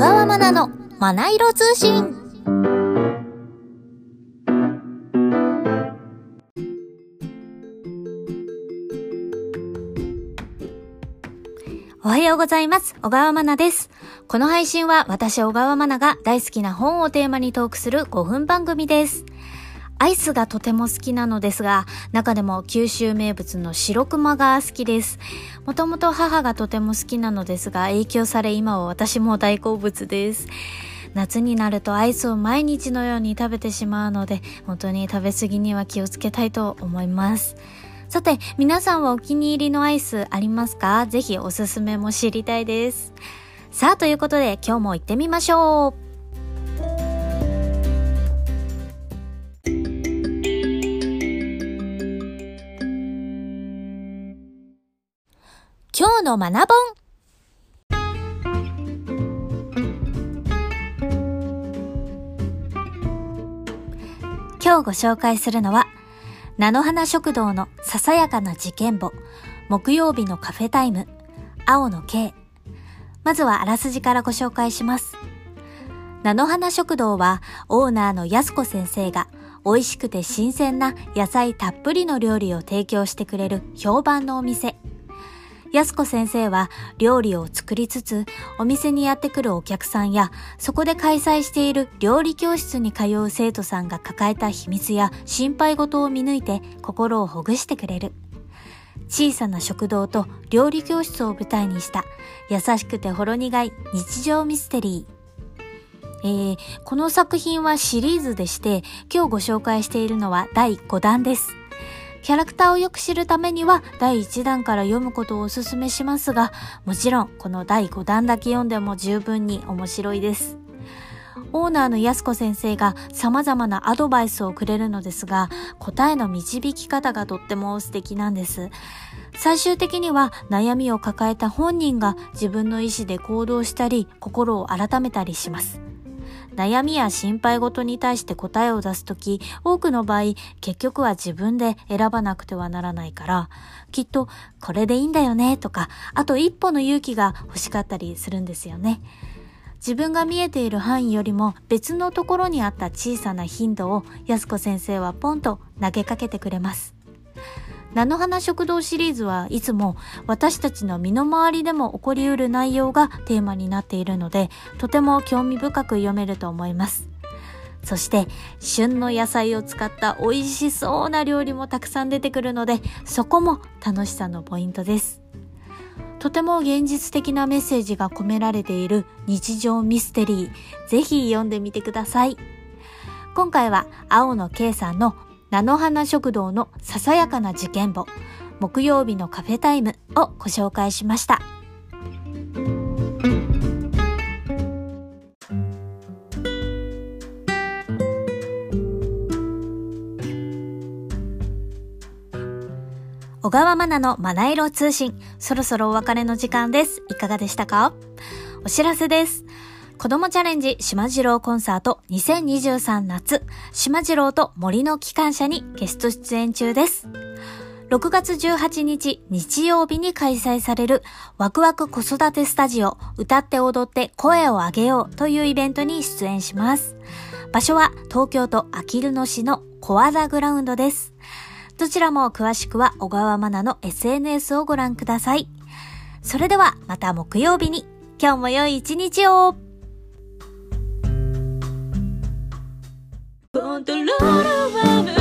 川まなのまな色通信。おはようございます。小川まなです。この配信は私小川まなが大好きな本をテーマにトークする5分番組です。アイスがとても好きなのですが、中でも九州名物の白熊が好きです。もともと母がとても好きなのですが、影響され今は私も大好物です。夏になるとアイスを毎日のように食べてしまうので、本当に食べ過ぎには気をつけたいと思います。さて、皆さんはお気に入りのアイスありますか？ぜひおすすめも知りたいです。さあ、ということで今日も行ってみましょう。今日の学ぼん。今日ご紹介するのは、菜の花食堂のささやかな事件簿、木曜日のカフェタイム、青の K。まずはあらすじからご紹介します。菜の花食堂はオーナーの安子先生が美味しくて新鮮な野菜たっぷりの料理を提供してくれる評判のお店。安子先生は料理を作りつつ、お店にやってくるお客さんや、そこで開催している料理教室に通う生徒さんが抱えた秘密や心配事を見抜いて心をほぐしてくれる。小さな食堂と料理教室を舞台にした優しくてほろ苦い日常ミステリー。えー、この作品はシリーズでして、今日ご紹介しているのは第5弾です。キャラクターをよく知るためには第1弾から読むことをお勧めしますが、もちろんこの第5弾だけ読んでも十分に面白いです。オーナーの安子先生が様々なアドバイスをくれるのですが、答えの導き方がとっても素敵なんです。最終的には悩みを抱えた本人が自分の意思で行動したり、心を改めたりします。悩みや心配事に対して答えを出すとき、多くの場合、結局は自分で選ばなくてはならないから、きっと、これでいいんだよね、とか、あと一歩の勇気が欲しかったりするんですよね。自分が見えている範囲よりも別のところにあった小さな頻度を安子先生はポンと投げかけてくれます。菜の花食堂シリーズはいつも私たちの身の回りでも起こりうる内容がテーマになっているので、とても興味深く読めると思います。そして、旬の野菜を使った美味しそうな料理もたくさん出てくるので、そこも楽しさのポイントです。とても現実的なメッセージが込められている日常ミステリー、ぜひ読んでみてください。今回は青野圭さんの菜の花食堂のささやかな事件簿、木曜日のカフェタイムをご紹介しました。小川まなのまな色通信、そろそろお別れの時間です。いかがでしたか？お知らせです。子供チャレンジ島次郎コンサート2023夏、島次郎と森の機関車にゲスト出演中です。6月18日日曜日に開催されるワクワク子育てスタジオ歌って踊って声を上げようというイベントに出演します。場所は東京都あきる野市の小和田グラウンドです。どちらも詳しくは小川まなの SNS をご覧ください。それではまた木曜日に今日も良い一日をコントロールは難